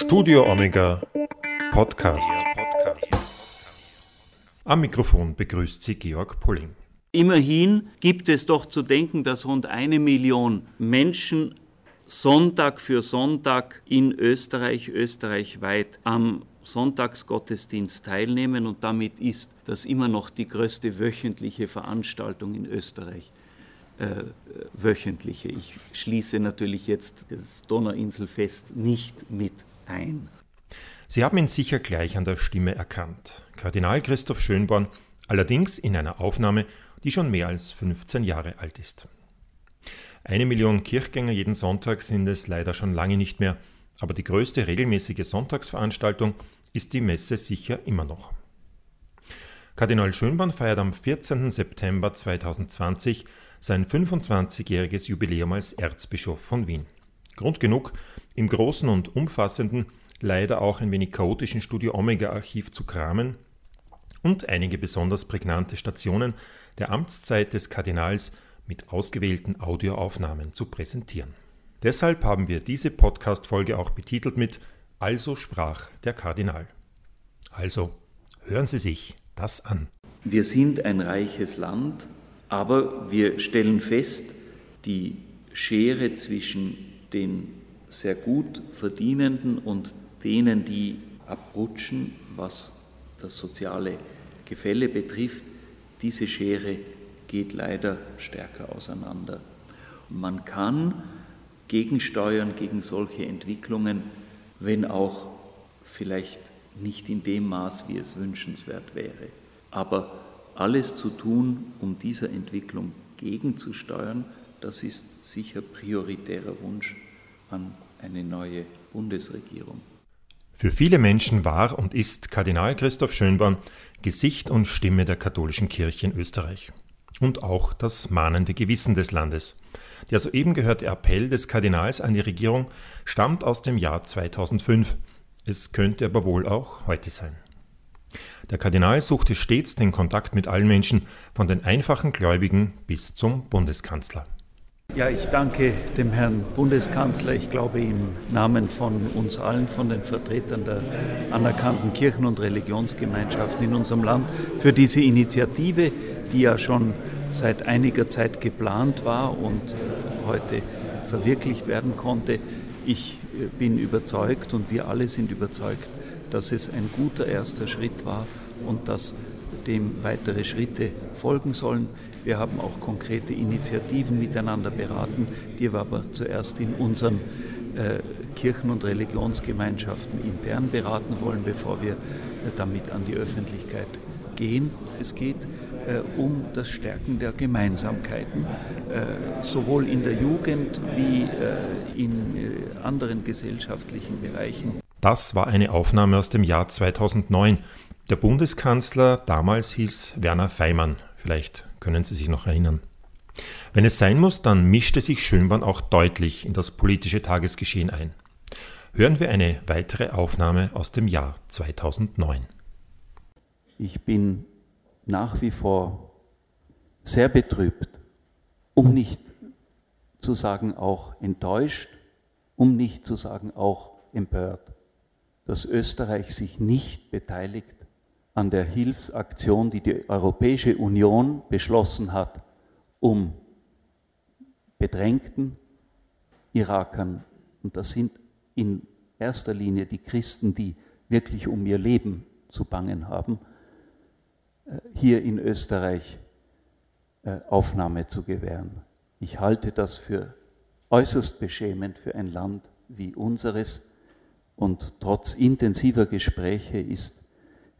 Studio Omega Podcast. Am Mikrofon begrüßt Sie Georg Pulling. Immerhin gibt es doch zu denken, dass rund eine Million Menschen Sonntag für Sonntag in Österreich, österreichweit am Sonntagsgottesdienst teilnehmen und damit ist das immer noch die größte wöchentliche Veranstaltung in Österreich. Äh, wöchentliche. Ich schließe natürlich jetzt das Donauinselfest nicht mit ein. Sie haben ihn sicher gleich an der Stimme erkannt. Kardinal Christoph Schönborn, allerdings in einer Aufnahme, die schon mehr als 15 Jahre alt ist. Eine Million Kirchgänger jeden Sonntag sind es leider schon lange nicht mehr, aber die größte regelmäßige Sonntagsveranstaltung ist die Messe sicher immer noch. Kardinal Schönborn feiert am 14. September 2020 sein 25-jähriges Jubiläum als Erzbischof von Wien. Grund genug, im großen und umfassenden, leider auch ein wenig chaotischen Studio Omega Archiv zu kramen und einige besonders prägnante Stationen der Amtszeit des Kardinals mit ausgewählten Audioaufnahmen zu präsentieren. Deshalb haben wir diese Podcast-Folge auch betitelt mit Also sprach der Kardinal. Also, hören Sie sich das an. Wir sind ein reiches Land, aber wir stellen fest, die Schere zwischen den sehr gut Verdienenden und denen, die abrutschen, was das soziale Gefälle betrifft, diese Schere geht leider stärker auseinander. Man kann gegensteuern gegen solche Entwicklungen, wenn auch vielleicht nicht in dem Maß, wie es wünschenswert wäre. Aber alles zu tun, um dieser Entwicklung gegenzusteuern, das ist sicher prioritärer Wunsch an eine neue Bundesregierung. Für viele Menschen war und ist Kardinal Christoph Schönborn Gesicht und Stimme der katholischen Kirche in Österreich. Und auch das mahnende Gewissen des Landes. Der soeben gehörte Appell des Kardinals an die Regierung stammt aus dem Jahr 2005. Es könnte aber wohl auch heute sein. Der Kardinal suchte stets den Kontakt mit allen Menschen, von den einfachen Gläubigen bis zum Bundeskanzler. Ja, ich danke dem Herrn Bundeskanzler, ich glaube im Namen von uns allen, von den Vertretern der anerkannten Kirchen- und Religionsgemeinschaften in unserem Land, für diese Initiative, die ja schon seit einiger Zeit geplant war und heute verwirklicht werden konnte. Ich äh, bin überzeugt und wir alle sind überzeugt, dass es ein guter erster Schritt war und dass dem weitere Schritte folgen sollen. Wir haben auch konkrete Initiativen miteinander beraten, die wir aber zuerst in unseren äh, Kirchen- und Religionsgemeinschaften intern beraten wollen, bevor wir äh, damit an die Öffentlichkeit gehen. Es geht äh, um das Stärken der Gemeinsamkeiten, äh, sowohl in der Jugend wie äh, in äh, anderen gesellschaftlichen Bereichen. Das war eine Aufnahme aus dem Jahr 2009. Der Bundeskanzler damals hieß Werner Feimann. Vielleicht können Sie sich noch erinnern. Wenn es sein muss, dann mischte sich Schönborn auch deutlich in das politische Tagesgeschehen ein. Hören wir eine weitere Aufnahme aus dem Jahr 2009. Ich bin nach wie vor sehr betrübt, um nicht zu sagen auch enttäuscht, um nicht zu sagen auch empört dass Österreich sich nicht beteiligt an der Hilfsaktion, die die Europäische Union beschlossen hat, um bedrängten Irakern, und das sind in erster Linie die Christen, die wirklich um ihr Leben zu bangen haben, äh, hier in Österreich äh, Aufnahme zu gewähren. Ich halte das für äußerst beschämend für ein Land wie unseres, und trotz intensiver Gespräche ist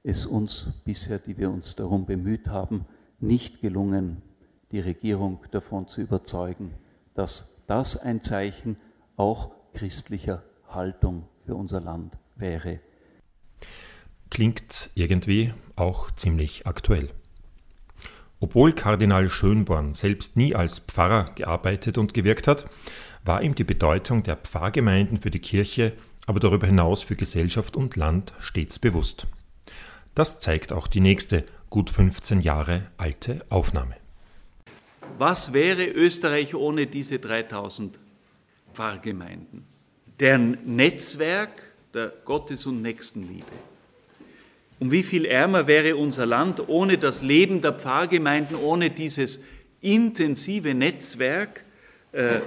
es uns bisher, die wir uns darum bemüht haben, nicht gelungen, die Regierung davon zu überzeugen, dass das ein Zeichen auch christlicher Haltung für unser Land wäre. Klingt irgendwie auch ziemlich aktuell. Obwohl Kardinal Schönborn selbst nie als Pfarrer gearbeitet und gewirkt hat, war ihm die Bedeutung der Pfarrgemeinden für die Kirche aber darüber hinaus für Gesellschaft und Land stets bewusst. Das zeigt auch die nächste, gut 15 Jahre alte Aufnahme. Was wäre Österreich ohne diese 3000 Pfarrgemeinden? Deren Netzwerk der Gottes- und Nächstenliebe. Um wie viel ärmer wäre unser Land ohne das Leben der Pfarrgemeinden, ohne dieses intensive Netzwerk äh,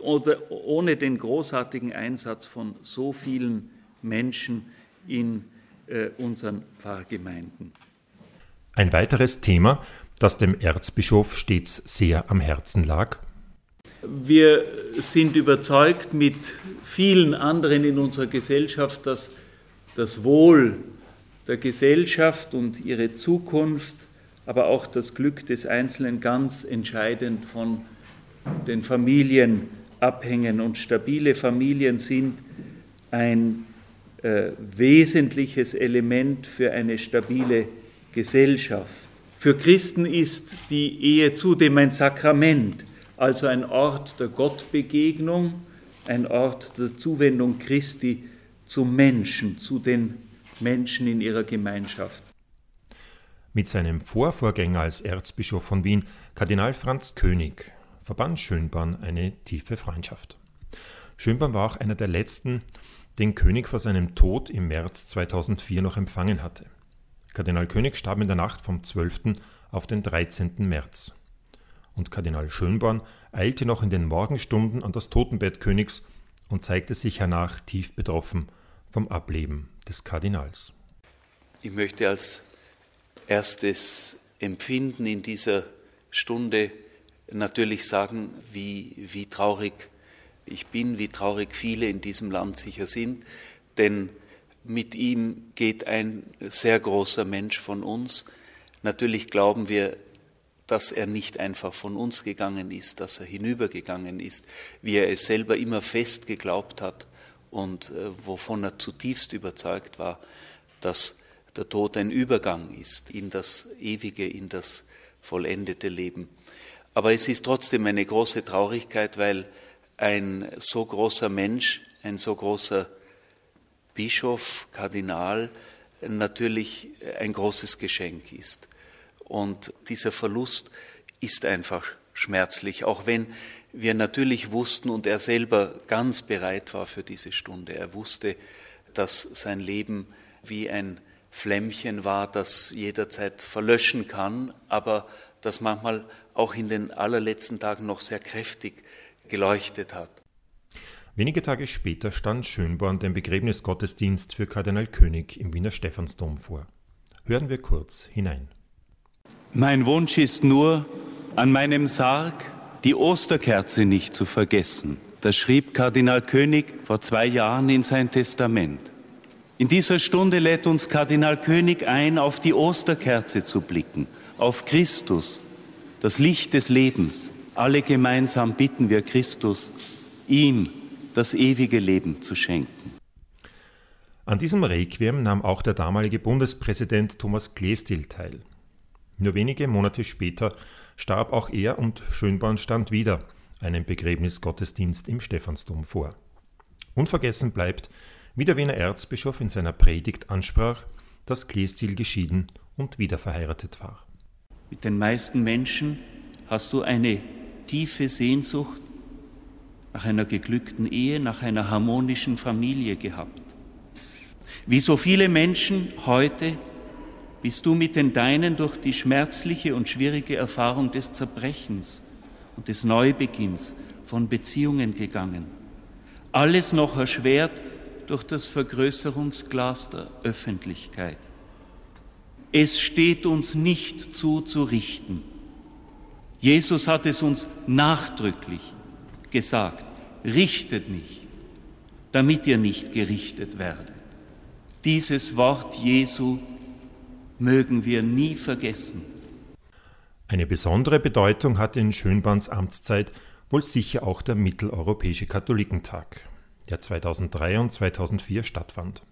oder ohne den großartigen Einsatz von so vielen Menschen in äh, unseren Pfarrgemeinden. Ein weiteres Thema, das dem Erzbischof stets sehr am Herzen lag? Wir sind überzeugt mit vielen anderen in unserer Gesellschaft, dass das Wohl der Gesellschaft und ihre Zukunft, aber auch das Glück des Einzelnen ganz entscheidend von den Familien abhängen. Und stabile Familien sind ein äh, wesentliches Element für eine stabile Gesellschaft. Für Christen ist die Ehe zudem ein Sakrament, also ein Ort der Gottbegegnung, ein Ort der Zuwendung Christi zum Menschen, zu den Menschen in ihrer Gemeinschaft. Mit seinem Vorvorgänger als Erzbischof von Wien, Kardinal Franz König, verband Schönborn eine tiefe Freundschaft. Schönborn war auch einer der letzten, den König vor seinem Tod im März 2004 noch empfangen hatte. Kardinal König starb in der Nacht vom 12. auf den 13. März. Und Kardinal Schönborn eilte noch in den Morgenstunden an das Totenbett Königs und zeigte sich hernach tief betroffen vom Ableben des Kardinals. Ich möchte als erstes Empfinden in dieser Stunde natürlich sagen, wie, wie traurig ich bin, wie traurig viele in diesem Land sicher sind, denn mit ihm geht ein sehr großer Mensch von uns. Natürlich glauben wir, dass er nicht einfach von uns gegangen ist, dass er hinübergegangen ist, wie er es selber immer fest geglaubt hat und äh, wovon er zutiefst überzeugt war, dass der Tod ein Übergang ist in das ewige, in das vollendete Leben. Aber es ist trotzdem eine große Traurigkeit, weil ein so großer Mensch, ein so großer Bischof, Kardinal natürlich ein großes Geschenk ist. Und dieser Verlust ist einfach schmerzlich, auch wenn wir natürlich wussten und er selber ganz bereit war für diese Stunde. Er wusste, dass sein Leben wie ein Flämmchen war, das jederzeit verlöschen kann, aber das manchmal auch in den allerletzten Tagen noch sehr kräftig geleuchtet hat. Wenige Tage später stand Schönborn den Begräbnisgottesdienst für Kardinal König im Wiener Stephansdom vor. Hören wir kurz hinein. Mein Wunsch ist nur, an meinem Sarg die Osterkerze nicht zu vergessen. Das schrieb Kardinal König vor zwei Jahren in sein Testament. In dieser Stunde lädt uns Kardinal König ein, auf die Osterkerze zu blicken, auf Christus, das Licht des Lebens. Alle gemeinsam bitten wir Christus, ihm das ewige Leben zu schenken. An diesem Requiem nahm auch der damalige Bundespräsident Thomas Klestil teil. Nur wenige Monate später starb auch er und Schönborn stand wieder einen Begräbnisgottesdienst im Stephansdom vor. Unvergessen bleibt, wie der Wiener Erzbischof in seiner Predigt ansprach, dass Klestil geschieden und wieder verheiratet war. Mit den meisten Menschen hast du eine tiefe Sehnsucht nach einer geglückten Ehe, nach einer harmonischen Familie gehabt. Wie so viele Menschen heute bist du mit den Deinen durch die schmerzliche und schwierige Erfahrung des Zerbrechens und des Neubeginns von Beziehungen gegangen. Alles noch erschwert durch das Vergrößerungsglas der Öffentlichkeit. Es steht uns nicht zu, zu richten. Jesus hat es uns nachdrücklich gesagt, richtet nicht, damit ihr nicht gerichtet werdet. Dieses Wort Jesu mögen wir nie vergessen. Eine besondere Bedeutung hatte in Schönborns Amtszeit wohl sicher auch der Mitteleuropäische Katholikentag, der 2003 und 2004 stattfand.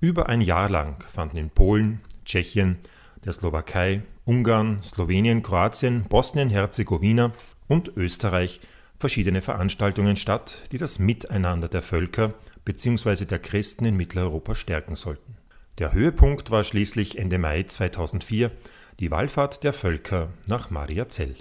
Über ein Jahr lang fanden in Polen, Tschechien, der Slowakei, Ungarn, Slowenien, Kroatien, Bosnien-Herzegowina und Österreich verschiedene Veranstaltungen statt, die das Miteinander der Völker bzw. der Christen in Mitteleuropa stärken sollten. Der Höhepunkt war schließlich Ende Mai 2004 die Wallfahrt der Völker nach Mariazell.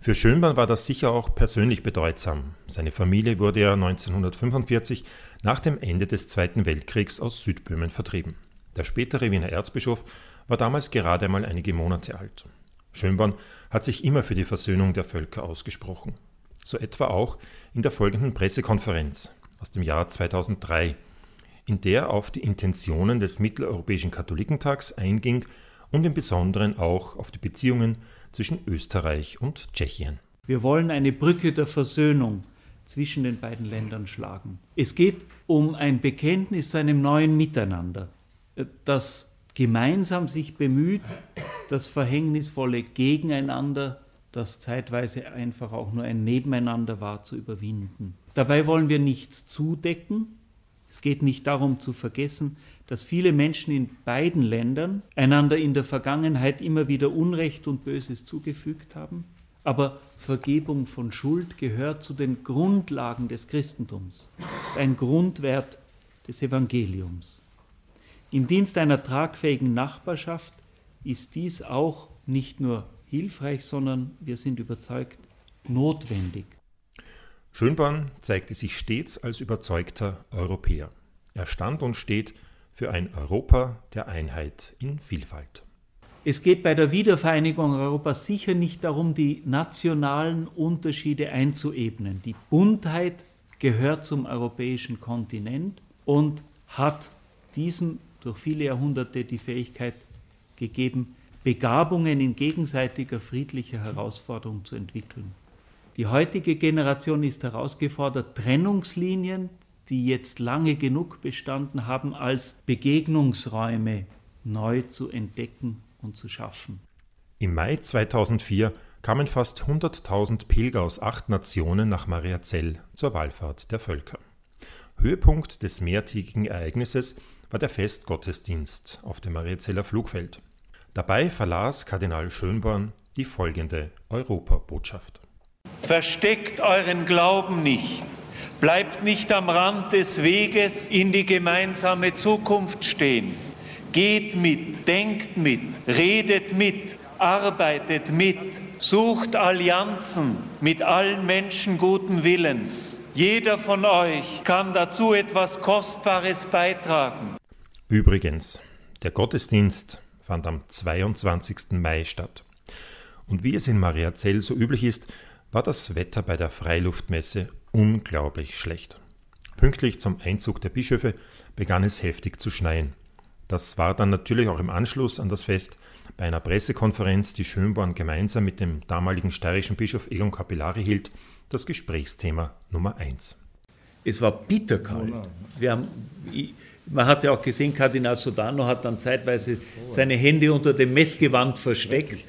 Für Schönborn war das sicher auch persönlich bedeutsam. Seine Familie wurde ja 1945 nach dem Ende des Zweiten Weltkriegs aus Südböhmen vertrieben. Der spätere Wiener Erzbischof war damals gerade einmal einige Monate alt. Schönborn hat sich immer für die Versöhnung der Völker ausgesprochen. So etwa auch in der folgenden Pressekonferenz aus dem Jahr 2003, in der auf die Intentionen des Mitteleuropäischen Katholikentags einging und im Besonderen auch auf die Beziehungen zwischen Österreich und Tschechien. Wir wollen eine Brücke der Versöhnung zwischen den beiden Ländern schlagen. Es geht um ein Bekenntnis zu einem neuen Miteinander, das gemeinsam sich bemüht, das verhängnisvolle Gegeneinander, das zeitweise einfach auch nur ein Nebeneinander war, zu überwinden. Dabei wollen wir nichts zudecken. Es geht nicht darum zu vergessen, dass viele Menschen in beiden Ländern einander in der Vergangenheit immer wieder Unrecht und Böses zugefügt haben. Aber Vergebung von Schuld gehört zu den Grundlagen des Christentums, ist ein Grundwert des Evangeliums. Im Dienst einer tragfähigen Nachbarschaft ist dies auch nicht nur hilfreich, sondern wir sind überzeugt notwendig. Schönborn zeigte sich stets als überzeugter Europäer. Er stand und steht für ein Europa der Einheit in Vielfalt. Es geht bei der Wiedervereinigung Europas sicher nicht darum, die nationalen Unterschiede einzuebnen. Die Buntheit gehört zum europäischen Kontinent und hat diesem durch viele Jahrhunderte die Fähigkeit gegeben, Begabungen in gegenseitiger friedlicher Herausforderung zu entwickeln. Die heutige Generation ist herausgefordert, Trennungslinien die jetzt lange genug bestanden haben, als Begegnungsräume neu zu entdecken und zu schaffen. Im Mai 2004 kamen fast 100.000 Pilger aus acht Nationen nach Mariazell zur Wallfahrt der Völker. Höhepunkt des mehrtägigen Ereignisses war der Festgottesdienst auf dem Mariazeller Flugfeld. Dabei verlas Kardinal Schönborn die folgende Europabotschaft. Versteckt euren Glauben nicht Bleibt nicht am Rand des Weges in die gemeinsame Zukunft stehen. Geht mit, denkt mit, redet mit, arbeitet mit, sucht Allianzen mit allen Menschen guten Willens. Jeder von euch kann dazu etwas Kostbares beitragen. Übrigens, der Gottesdienst fand am 22. Mai statt. Und wie es in Mariazell so üblich ist, war das Wetter bei der Freiluftmesse unglaublich schlecht. Pünktlich zum Einzug der Bischöfe begann es heftig zu schneien. Das war dann natürlich auch im Anschluss an das Fest bei einer Pressekonferenz, die Schönborn gemeinsam mit dem damaligen steirischen Bischof Egon Capillari hielt, das Gesprächsthema Nummer eins. Es war bitterkalt. Wir haben, man hat ja auch gesehen, Kardinal Sodano hat dann zeitweise seine Hände unter dem Messgewand versteckt.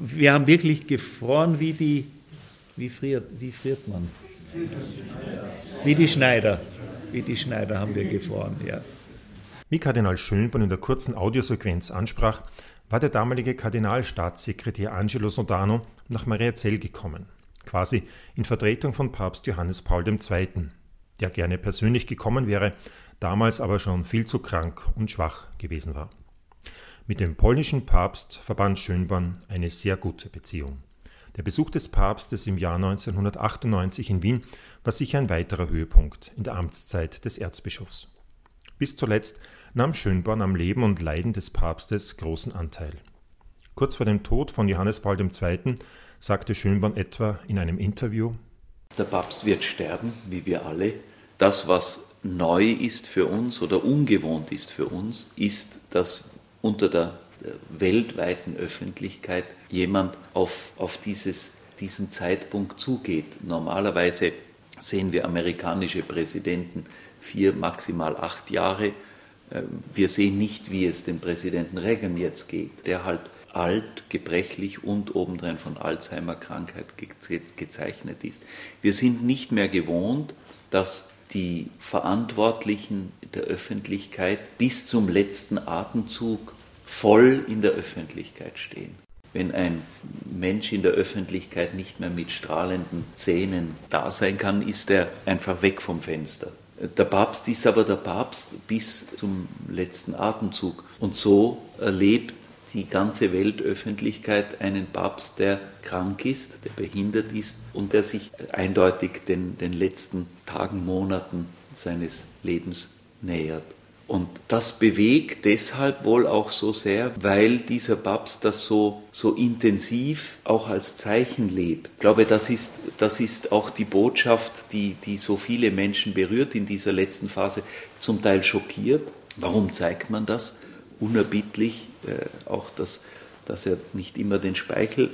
Wir haben wirklich gefroren wie die, wie friert, wie friert man? Wie die Schneider. Wie die Schneider haben wir gefroren, ja. Wie Kardinal Schönborn in der kurzen Audiosequenz ansprach, war der damalige Kardinalstaatssekretär Angelo Sodano nach Mariazell gekommen, quasi in Vertretung von Papst Johannes Paul II., der gerne persönlich gekommen wäre, damals aber schon viel zu krank und schwach gewesen war. Mit dem polnischen Papst verband Schönborn eine sehr gute Beziehung. Der Besuch des Papstes im Jahr 1998 in Wien war sicher ein weiterer Höhepunkt in der Amtszeit des Erzbischofs. Bis zuletzt nahm Schönborn am Leben und Leiden des Papstes großen Anteil. Kurz vor dem Tod von Johannes Paul II. sagte Schönborn etwa in einem Interview: Der Papst wird sterben, wie wir alle. Das, was neu ist für uns oder ungewohnt ist für uns, ist, dass unter der weltweiten Öffentlichkeit jemand auf, auf dieses, diesen Zeitpunkt zugeht. Normalerweise sehen wir amerikanische Präsidenten vier, maximal acht Jahre. Ähm, wir sehen nicht, wie es dem Präsidenten Reagan jetzt geht, der halt alt, gebrechlich und obendrein von Alzheimer-Krankheit gezeichnet ist. Wir sind nicht mehr gewohnt, dass die Verantwortlichen der Öffentlichkeit bis zum letzten Atemzug voll in der Öffentlichkeit stehen. Wenn ein Mensch in der Öffentlichkeit nicht mehr mit strahlenden Zähnen da sein kann, ist er einfach weg vom Fenster. Der Papst ist aber der Papst bis zum letzten Atemzug. Und so erlebt die ganze Weltöffentlichkeit einen Papst, der krank ist, der behindert ist und der sich eindeutig den, den letzten Tagen, Monaten seines Lebens nähert. Und das bewegt deshalb wohl auch so sehr, weil dieser Papst das so, so intensiv auch als Zeichen lebt. Ich glaube, das ist, das ist auch die Botschaft, die, die so viele Menschen berührt in dieser letzten Phase, zum Teil schockiert. Warum zeigt man das? Unerbittlich, äh, auch dass, dass er nicht immer den Speichel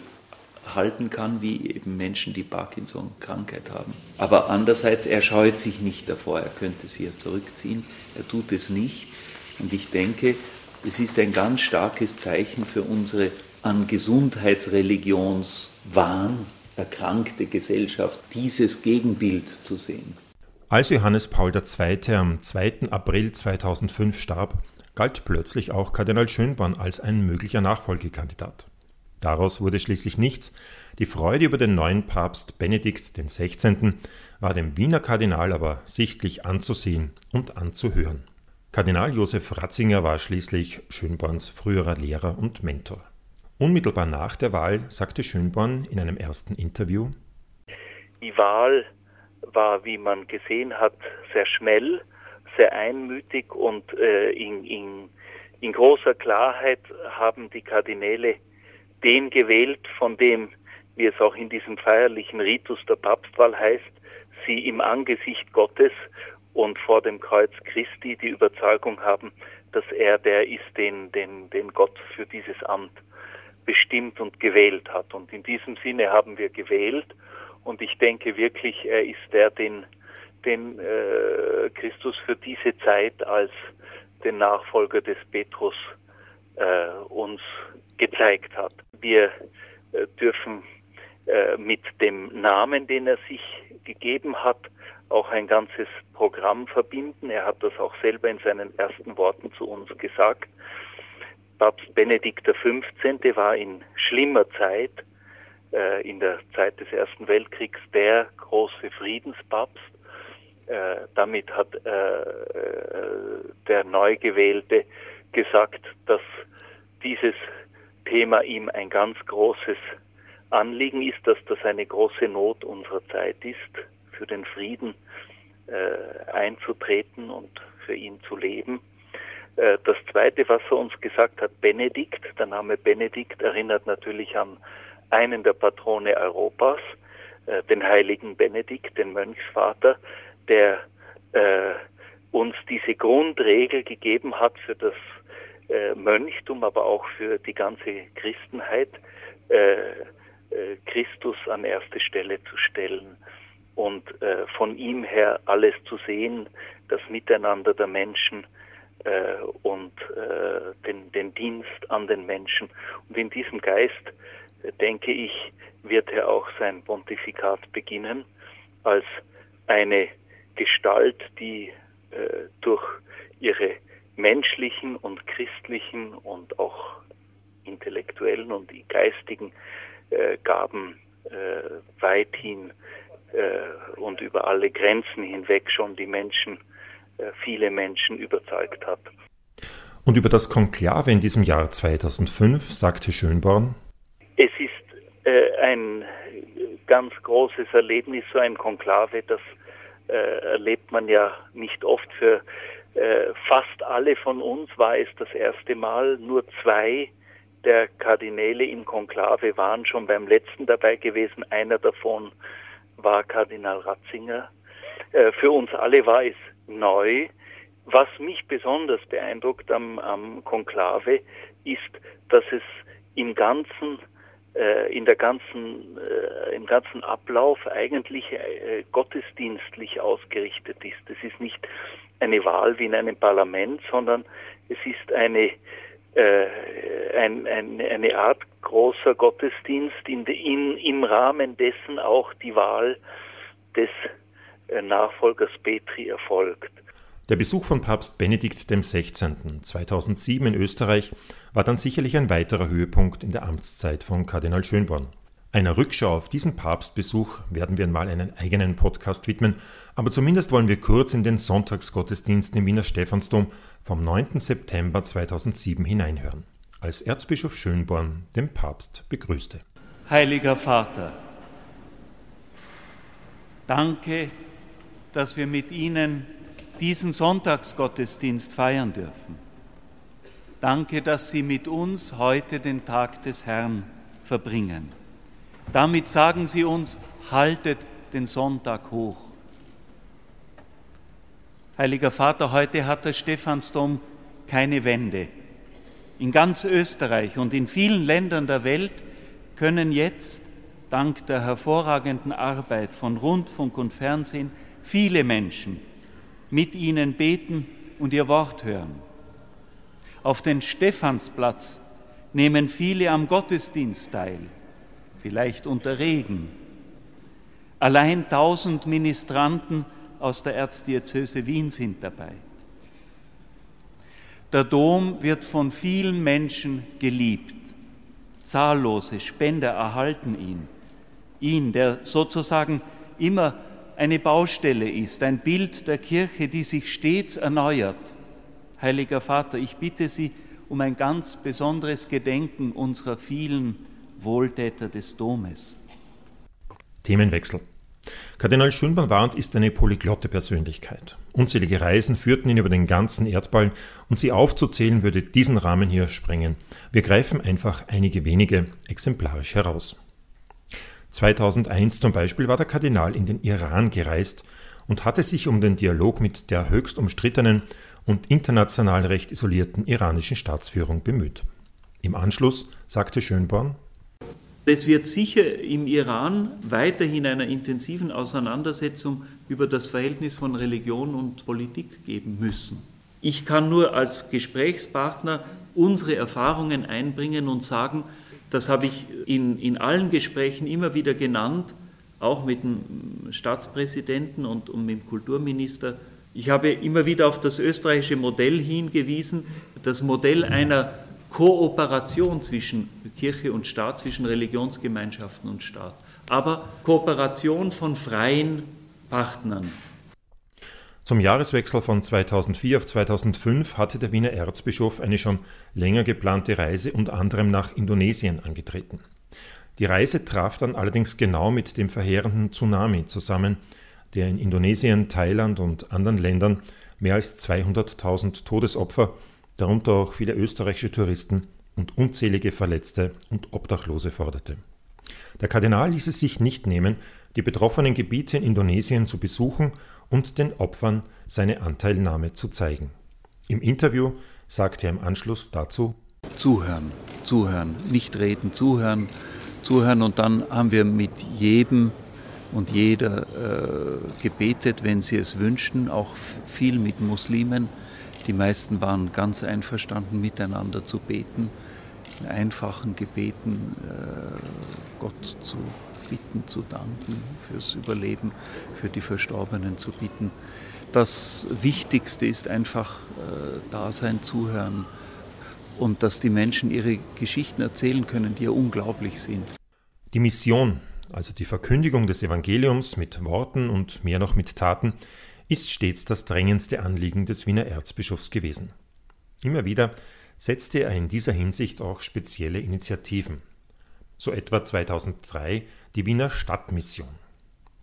halten kann, wie eben Menschen, die Parkinson-Krankheit haben. Aber andererseits, er scheut sich nicht davor, er könnte sich ja zurückziehen, er tut es nicht. Und ich denke, es ist ein ganz starkes Zeichen für unsere an Gesundheitsreligionswahn erkrankte Gesellschaft, dieses Gegenbild zu sehen. Als Johannes Paul II. am 2. April 2005 starb, galt plötzlich auch Kardinal Schönborn als ein möglicher Nachfolgekandidat. Daraus wurde schließlich nichts. Die Freude über den neuen Papst Benedikt XVI. war dem Wiener Kardinal aber sichtlich anzusehen und anzuhören. Kardinal Josef Ratzinger war schließlich Schönborns früherer Lehrer und Mentor. Unmittelbar nach der Wahl sagte Schönborn in einem ersten Interview: Die Wahl war, wie man gesehen hat, sehr schnell, sehr einmütig und äh, in, in, in großer Klarheit haben die Kardinäle den gewählt, von dem, wie es auch in diesem feierlichen Ritus der Papstwahl heißt, sie im Angesicht Gottes und vor dem Kreuz Christi die Überzeugung haben, dass er der ist, den, den, den Gott für dieses Amt bestimmt und gewählt hat. Und in diesem Sinne haben wir gewählt und ich denke wirklich, er ist der, den, den äh, Christus für diese Zeit als den Nachfolger des Petrus äh, uns gezeigt hat. Wir äh, dürfen äh, mit dem Namen, den er sich gegeben hat, auch ein ganzes Programm verbinden. Er hat das auch selber in seinen ersten Worten zu uns gesagt. Papst Benedikt XV. war in schlimmer Zeit, äh, in der Zeit des Ersten Weltkriegs, der große Friedenspapst. Äh, damit hat äh, der Neugewählte gesagt, dass dieses Thema ihm ein ganz großes Anliegen ist, dass das eine große Not unserer Zeit ist, für den Frieden äh, einzutreten und für ihn zu leben. Äh, das Zweite, was er uns gesagt hat, Benedikt, der Name Benedikt erinnert natürlich an einen der Patrone Europas, äh, den heiligen Benedikt, den Mönchsvater, der äh, uns diese Grundregel gegeben hat für das äh, Mönchtum, aber auch für die ganze Christenheit, äh, äh, Christus an erste Stelle zu stellen und äh, von ihm her alles zu sehen, das Miteinander der Menschen äh, und äh, den, den Dienst an den Menschen. Und in diesem Geist, denke ich, wird er auch sein Pontifikat beginnen als eine Gestalt, die durch ihre menschlichen und christlichen und auch intellektuellen und geistigen äh, Gaben äh, weithin äh, und über alle Grenzen hinweg schon die Menschen, äh, viele Menschen überzeugt hat. Und über das Konklave in diesem Jahr 2005 sagte Schönborn, es ist äh, ein ganz großes Erlebnis, so ein Konklave, das äh, erlebt man ja nicht oft für äh, fast alle von uns war es das erste Mal. Nur zwei der Kardinäle im Konklave waren schon beim letzten dabei gewesen. Einer davon war Kardinal Ratzinger. Äh, für uns alle war es neu. Was mich besonders beeindruckt am, am Konklave ist, dass es im ganzen äh, in der ganzen, äh, im ganzen Ablauf eigentlich äh, gottesdienstlich ausgerichtet ist. Es ist nicht eine Wahl wie in einem Parlament, sondern es ist eine, äh, ein, ein, eine Art großer Gottesdienst, in, in, im Rahmen dessen auch die Wahl des äh, Nachfolgers Petri erfolgt. Der Besuch von Papst Benedikt XVI. 2007 in Österreich war dann sicherlich ein weiterer Höhepunkt in der Amtszeit von Kardinal Schönborn. Einer Rückschau auf diesen Papstbesuch werden wir einmal einen eigenen Podcast widmen, aber zumindest wollen wir kurz in den Sonntagsgottesdienst im Wiener Stephansdom vom 9. September 2007 hineinhören. als Erzbischof Schönborn den Papst begrüßte. Heiliger Vater, danke, dass wir mit Ihnen diesen Sonntagsgottesdienst feiern dürfen. Danke, dass Sie mit uns heute den Tag des Herrn verbringen. Damit sagen Sie uns, haltet den Sonntag hoch. Heiliger Vater, heute hat der Stephansdom keine Wände. In ganz Österreich und in vielen Ländern der Welt können jetzt, dank der hervorragenden Arbeit von Rundfunk und Fernsehen, viele Menschen mit ihnen beten und ihr Wort hören. Auf den Stephansplatz nehmen viele am Gottesdienst teil, vielleicht unter Regen. Allein tausend Ministranten aus der Erzdiözese Wien sind dabei. Der Dom wird von vielen Menschen geliebt. Zahllose Spender erhalten ihn. Ihn, der sozusagen immer eine Baustelle ist, ein Bild der Kirche, die sich stets erneuert. Heiliger Vater, ich bitte Sie um ein ganz besonderes Gedenken unserer vielen Wohltäter des Domes. Themenwechsel. Kardinal Schönborn war und ist eine polyglotte Persönlichkeit. Unzählige Reisen führten ihn über den ganzen Erdball und sie aufzuzählen würde diesen Rahmen hier sprengen. Wir greifen einfach einige wenige exemplarisch heraus. 2001 zum Beispiel war der Kardinal in den Iran gereist und hatte sich um den Dialog mit der höchst umstrittenen und international recht isolierten iranischen Staatsführung bemüht. Im Anschluss sagte Schönborn, es wird sicher im Iran weiterhin einer intensiven Auseinandersetzung über das Verhältnis von Religion und Politik geben müssen. Ich kann nur als Gesprächspartner unsere Erfahrungen einbringen und sagen, das habe ich in, in allen Gesprächen immer wieder genannt, auch mit dem Staatspräsidenten und, und mit dem Kulturminister. Ich habe immer wieder auf das österreichische Modell hingewiesen, das Modell einer Kooperation zwischen Kirche und Staat, zwischen Religionsgemeinschaften und Staat, aber Kooperation von freien Partnern. Zum Jahreswechsel von 2004 auf 2005 hatte der Wiener Erzbischof eine schon länger geplante Reise unter anderem nach Indonesien angetreten. Die Reise traf dann allerdings genau mit dem verheerenden Tsunami zusammen, der in Indonesien, Thailand und anderen Ländern mehr als 200.000 Todesopfer, darunter auch viele österreichische Touristen und unzählige Verletzte und Obdachlose forderte. Der Kardinal ließ es sich nicht nehmen, die betroffenen Gebiete in Indonesien zu besuchen und den Opfern seine Anteilnahme zu zeigen. Im Interview sagte er im Anschluss dazu Zuhören, zuhören, nicht reden, zuhören, zuhören und dann haben wir mit jedem und jeder äh, gebetet, wenn sie es wünschten, auch viel mit Muslimen. Die meisten waren ganz einverstanden, miteinander zu beten, in einfachen Gebeten äh, Gott zu bitten, zu danken, fürs Überleben, für die Verstorbenen zu bitten. Das Wichtigste ist einfach äh, Dasein, Zuhören und dass die Menschen ihre Geschichten erzählen können, die ja unglaublich sind. Die Mission, also die Verkündigung des Evangeliums mit Worten und mehr noch mit Taten, ist stets das drängendste Anliegen des Wiener Erzbischofs gewesen. Immer wieder setzte er in dieser Hinsicht auch spezielle Initiativen so etwa 2003 die Wiener Stadtmission.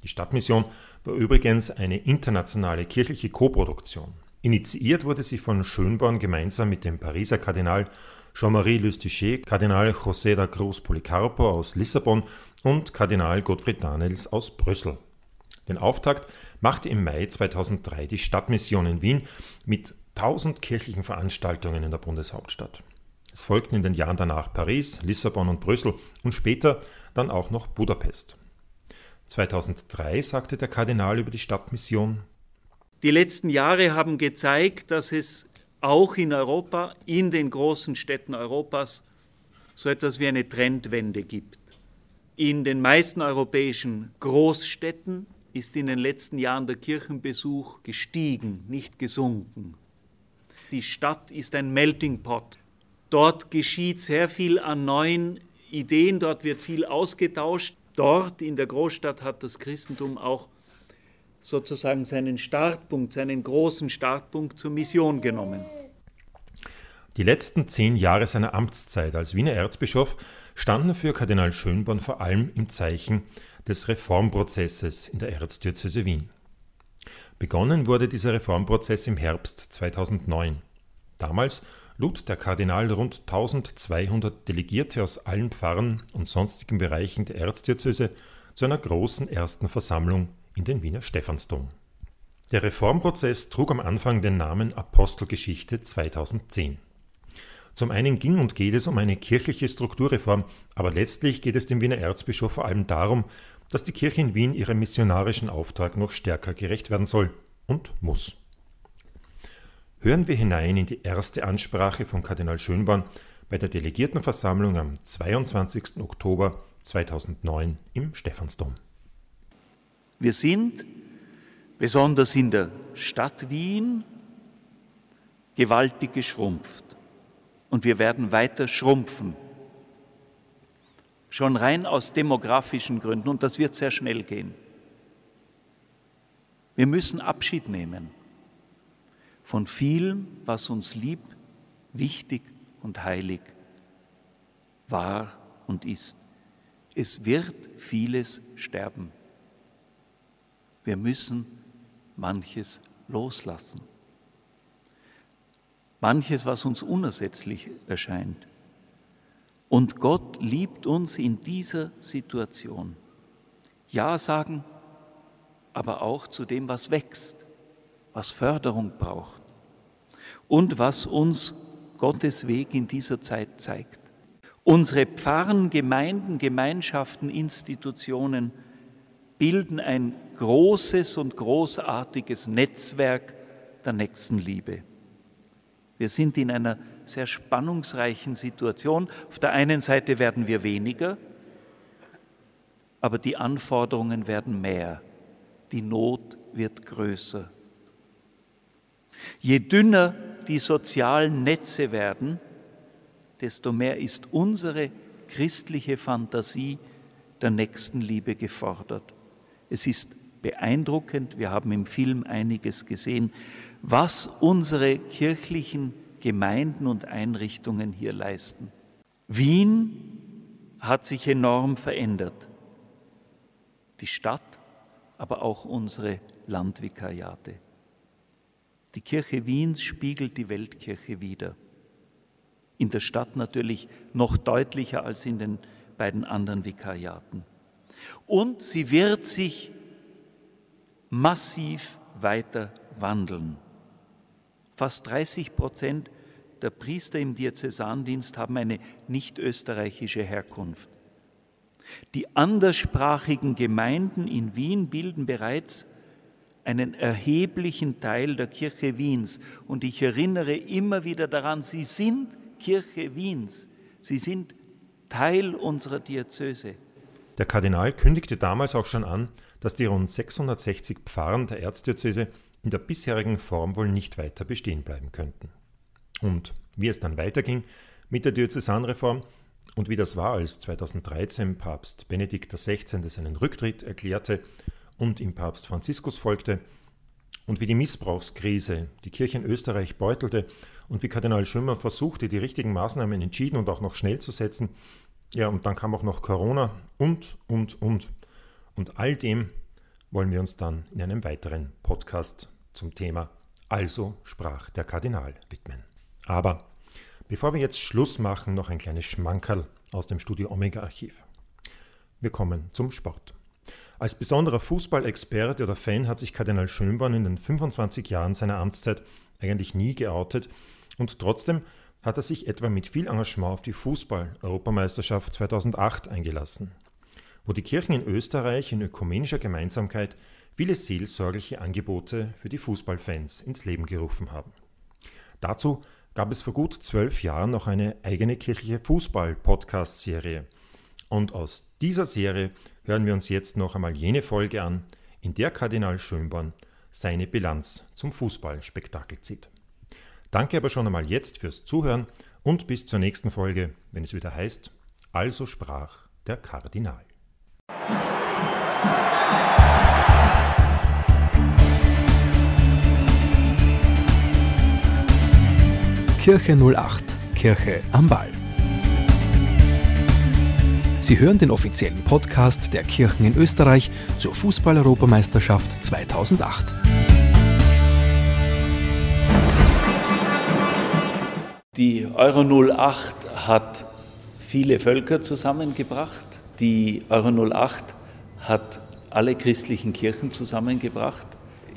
Die Stadtmission war übrigens eine internationale kirchliche Koproduktion. Initiiert wurde sie von Schönborn gemeinsam mit dem Pariser Kardinal Jean-Marie Lustiger, Kardinal José da Cruz Policarpo aus Lissabon und Kardinal Gottfried Danels aus Brüssel. Den Auftakt machte im Mai 2003 die Stadtmission in Wien mit 1000 kirchlichen Veranstaltungen in der Bundeshauptstadt. Es folgten in den Jahren danach Paris, Lissabon und Brüssel und später dann auch noch Budapest. 2003 sagte der Kardinal über die Stadtmission, Die letzten Jahre haben gezeigt, dass es auch in Europa, in den großen Städten Europas, so etwas wie eine Trendwende gibt. In den meisten europäischen Großstädten ist in den letzten Jahren der Kirchenbesuch gestiegen, nicht gesunken. Die Stadt ist ein Melting Pot Dort geschieht sehr viel an neuen Ideen, dort wird viel ausgetauscht. Dort in der Großstadt hat das Christentum auch sozusagen seinen Startpunkt, seinen großen Startpunkt zur Mission genommen. Die letzten zehn Jahre seiner Amtszeit als Wiener Erzbischof standen für Kardinal Schönborn vor allem im Zeichen des Reformprozesses in der Erzdiözese Wien. Begonnen wurde dieser Reformprozess im Herbst 2009. Damals lud der Kardinal rund 1200 Delegierte aus allen Pfarren und sonstigen Bereichen der Erzdiözese zu einer großen ersten Versammlung in den Wiener Stephansdom. Der Reformprozess trug am Anfang den Namen Apostelgeschichte 2010. Zum einen ging und geht es um eine kirchliche Strukturreform, aber letztlich geht es dem Wiener Erzbischof vor allem darum, dass die Kirche in Wien ihrem missionarischen Auftrag noch stärker gerecht werden soll und muss. Hören wir hinein in die erste Ansprache von Kardinal Schönborn bei der Delegiertenversammlung am 22. Oktober 2009 im Stephansdom. Wir sind besonders in der Stadt Wien gewaltig geschrumpft und wir werden weiter schrumpfen. Schon rein aus demografischen Gründen und das wird sehr schnell gehen. Wir müssen Abschied nehmen von vielem, was uns lieb, wichtig und heilig war und ist. Es wird vieles sterben. Wir müssen manches loslassen manches, was uns unersetzlich erscheint. Und Gott liebt uns in dieser Situation. Ja sagen, aber auch zu dem, was wächst, was Förderung braucht und was uns Gottes Weg in dieser Zeit zeigt. Unsere Pfarren, Gemeinden, Gemeinschaften, Institutionen bilden ein großes und großartiges Netzwerk der Nächstenliebe. Wir sind in einer sehr spannungsreichen Situation. Auf der einen Seite werden wir weniger, aber die Anforderungen werden mehr. Die Not wird größer. Je dünner die sozialen Netze werden, desto mehr ist unsere christliche Fantasie der Nächstenliebe gefordert. Es ist beeindruckend, wir haben im Film einiges gesehen, was unsere kirchlichen Gemeinden und Einrichtungen hier leisten. Wien hat sich enorm verändert. Die Stadt, aber auch unsere Landvikariate. Die Kirche Wiens spiegelt die Weltkirche wider. In der Stadt natürlich noch deutlicher als in den beiden anderen Vikariaten. Und sie wird sich massiv weiter wandeln. Fast 30 Prozent der Priester im Diözesandienst haben eine nicht österreichische Herkunft. Die anderssprachigen Gemeinden in Wien bilden bereits einen erheblichen Teil der Kirche Wiens. Und ich erinnere immer wieder daran, sie sind Kirche Wiens. Sie sind Teil unserer Diözese. Der Kardinal kündigte damals auch schon an, dass die rund 660 Pfarren der Erzdiözese in der bisherigen Form wohl nicht weiter bestehen bleiben könnten. Und wie es dann weiterging mit der Diözesanreform und wie das war, als 2013 Papst Benedikt XVI. seinen Rücktritt erklärte und ihm Papst Franziskus folgte, und wie die Missbrauchskrise die Kirche in Österreich beutelte und wie Kardinal Schümmer versuchte, die richtigen Maßnahmen entschieden und auch noch schnell zu setzen. Ja, und dann kam auch noch Corona und, und, und. Und all dem wollen wir uns dann in einem weiteren Podcast zum Thema Also sprach der Kardinal widmen. Aber bevor wir jetzt Schluss machen, noch ein kleines Schmankerl aus dem Studio Omega Archiv. Wir kommen zum Sport. Als besonderer Fußballexperte oder Fan hat sich Kardinal Schönborn in den 25 Jahren seiner Amtszeit eigentlich nie geoutet und trotzdem hat er sich etwa mit viel Engagement auf die Fußball-Europameisterschaft 2008 eingelassen wo die Kirchen in Österreich in ökumenischer Gemeinsamkeit viele seelsorgliche Angebote für die Fußballfans ins Leben gerufen haben. Dazu gab es vor gut zwölf Jahren noch eine eigene kirchliche Fußball-Podcast-Serie. Und aus dieser Serie hören wir uns jetzt noch einmal jene Folge an, in der Kardinal Schönborn seine Bilanz zum Fußballspektakel zieht. Danke aber schon einmal jetzt fürs Zuhören und bis zur nächsten Folge, wenn es wieder heißt, also sprach der Kardinal. Kirche 08 Kirche am Ball. Sie hören den offiziellen Podcast der Kirchen in Österreich zur Fußball-Europameisterschaft 2008. Die Euro 08 hat viele Völker zusammengebracht. Die Euro 08 hat alle christlichen Kirchen zusammengebracht.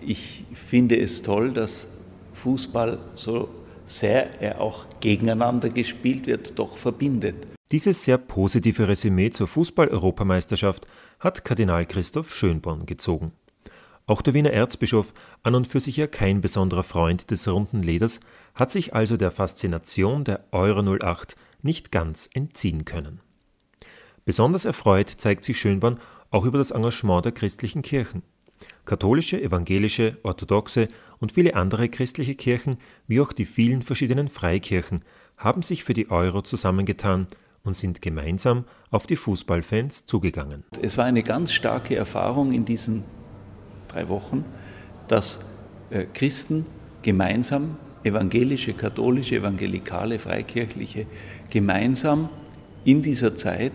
Ich finde es toll, dass Fußball, so sehr er auch gegeneinander gespielt wird, doch verbindet. Dieses sehr positive Resümee zur Fußball-Europameisterschaft hat Kardinal Christoph Schönborn gezogen. Auch der Wiener Erzbischof, an und für sich ja kein besonderer Freund des runden Leders, hat sich also der Faszination der Euro 08 nicht ganz entziehen können. Besonders erfreut zeigt sich Schönborn auch über das Engagement der christlichen Kirchen. Katholische, evangelische, orthodoxe und viele andere christliche Kirchen, wie auch die vielen verschiedenen Freikirchen, haben sich für die Euro zusammengetan und sind gemeinsam auf die Fußballfans zugegangen. Es war eine ganz starke Erfahrung in diesen drei Wochen, dass äh, Christen gemeinsam, evangelische, katholische, evangelikale, freikirchliche, gemeinsam in dieser Zeit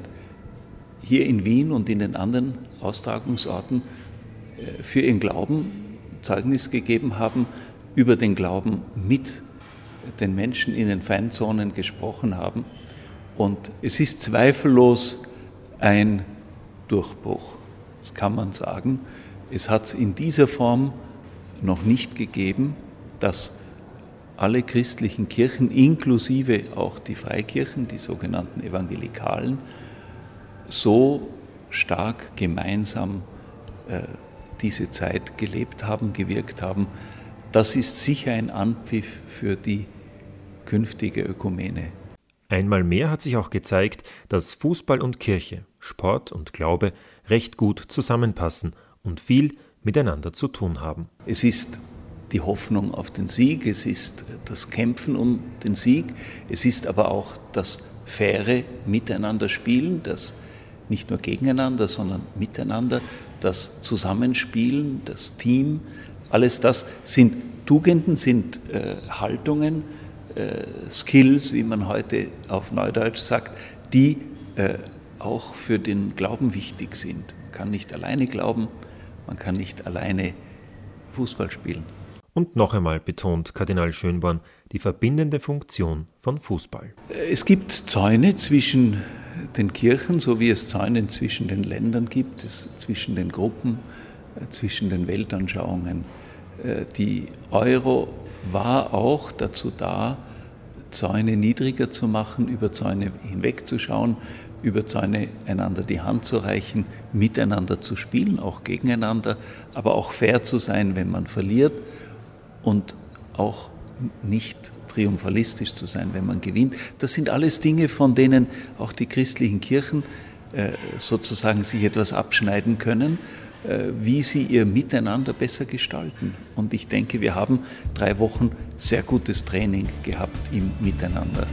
hier in Wien und in den anderen Austragungsorten äh, für ihren Glauben Zeugnis gegeben haben, über den Glauben mit den Menschen in den Feindzonen gesprochen haben. Und es ist zweifellos ein Durchbruch, das kann man sagen. Es hat es in dieser Form noch nicht gegeben, dass alle christlichen Kirchen, inklusive auch die Freikirchen, die sogenannten Evangelikalen, so stark gemeinsam äh, diese Zeit gelebt haben, gewirkt haben. Das ist sicher ein Anpfiff für die künftige Ökumene. Einmal mehr hat sich auch gezeigt, dass Fußball und Kirche, Sport und Glaube recht gut zusammenpassen und viel miteinander zu tun haben. Es ist die Hoffnung auf den Sieg, es ist das Kämpfen um den Sieg, es ist aber auch das faire Miteinander spielen, das nicht nur gegeneinander, sondern miteinander, das Zusammenspielen, das Team, alles das sind Tugenden, sind äh, Haltungen, Skills, wie man heute auf Neudeutsch sagt, die äh, auch für den Glauben wichtig sind. Man kann nicht alleine glauben, man kann nicht alleine Fußball spielen. Und noch einmal betont Kardinal Schönborn die verbindende Funktion von Fußball. Es gibt Zäune zwischen den Kirchen, so wie es Zäune zwischen den Ländern gibt, es zwischen den Gruppen, äh, zwischen den Weltanschauungen. Äh, die Euro war auch dazu da, Zäune niedriger zu machen, über Zäune hinwegzuschauen, über Zäune einander die Hand zu reichen, miteinander zu spielen, auch gegeneinander, aber auch fair zu sein, wenn man verliert und auch nicht triumphalistisch zu sein, wenn man gewinnt. Das sind alles Dinge, von denen auch die christlichen Kirchen äh, sozusagen sich etwas abschneiden können, wie sie ihr Miteinander besser gestalten. Und ich denke, wir haben drei Wochen sehr gutes Training gehabt im Miteinander.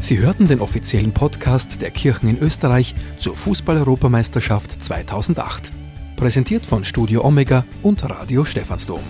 Sie hörten den offiziellen Podcast der Kirchen in Österreich zur Fußball-Europameisterschaft 2008. Präsentiert von Studio Omega und Radio Stephansdom.